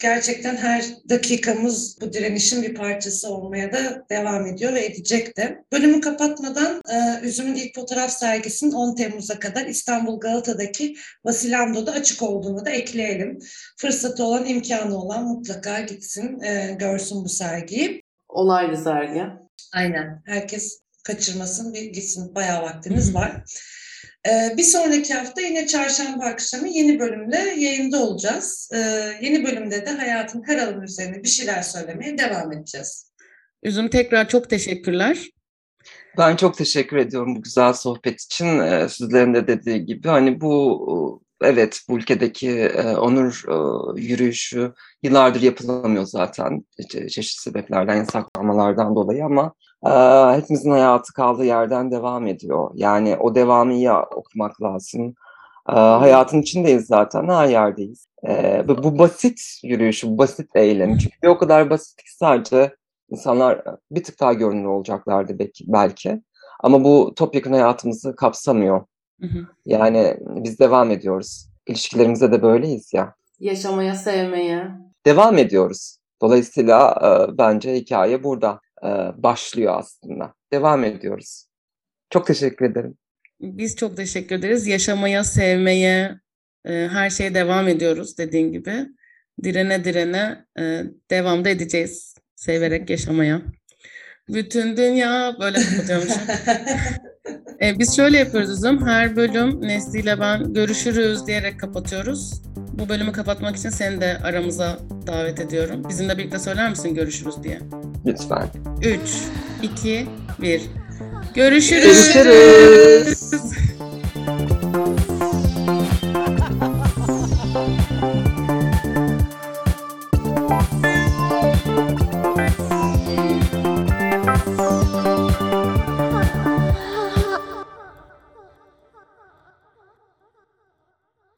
gerçekten her dakikamız bu direnişin bir parçası olmaya da devam ediyor ve edecek de. Bölümü kapatmadan e, Üzüm'ün ilk fotoğraf sergisinin 10 Temmuz'a kadar İstanbul Galata'daki Vasilando'da açık olduğunu da ekleyelim. Fırsatı olan, imkanı olan mutlaka gitsin, e, görsün bu sergiyi. Olaylı sergi. Aynen. Herkes kaçırmasın, bir gitsin. Bayağı vaktiniz var. Ee, bir sonraki hafta yine çarşamba akşamı yeni bölümle yayında olacağız. Ee, yeni bölümde de hayatın her alanı üzerine bir şeyler söylemeye devam edeceğiz. Üzüm tekrar çok teşekkürler. Ben çok teşekkür ediyorum bu güzel sohbet için. Ee, sizlerin de dediği gibi hani bu evet bu ülkedeki e, onur e, yürüyüşü yıllardır yapılamıyor zaten çe- çeşitli sebeplerden, yasaklanmalardan dolayı ama e, hepimizin hayatı kaldığı yerden devam ediyor. Yani o devamı iyi okumak lazım. E, hayatın içindeyiz zaten, her yerdeyiz. E, bu, basit yürüyüşü, bu basit eylem. Çünkü bir o kadar basit ki sadece insanlar bir tık daha görünür olacaklardı belki. belki. Ama bu topyekun hayatımızı kapsamıyor. Hı hı. Yani biz devam ediyoruz. İlişkilerimizde de böyleyiz ya. Yaşamaya, sevmeye. Devam ediyoruz. Dolayısıyla e, bence hikaye burada e, başlıyor aslında. Devam ediyoruz. Çok teşekkür ederim. Biz çok teşekkür ederiz. Yaşamaya, sevmeye, e, her şeye devam ediyoruz dediğin gibi. Direne direne e, devam da edeceğiz. Severek yaşamaya. Bütün dünya böyle kapatıyormuşum. E, biz şöyle yapıyoruz Üzüm. Her bölüm Nesli ile ben görüşürüz diyerek kapatıyoruz. Bu bölümü kapatmak için seni de aramıza davet ediyorum. Bizimle birlikte söyler misin görüşürüz diye? Lütfen. 3, 2, 1. Görüşürüz. Görüşürüz.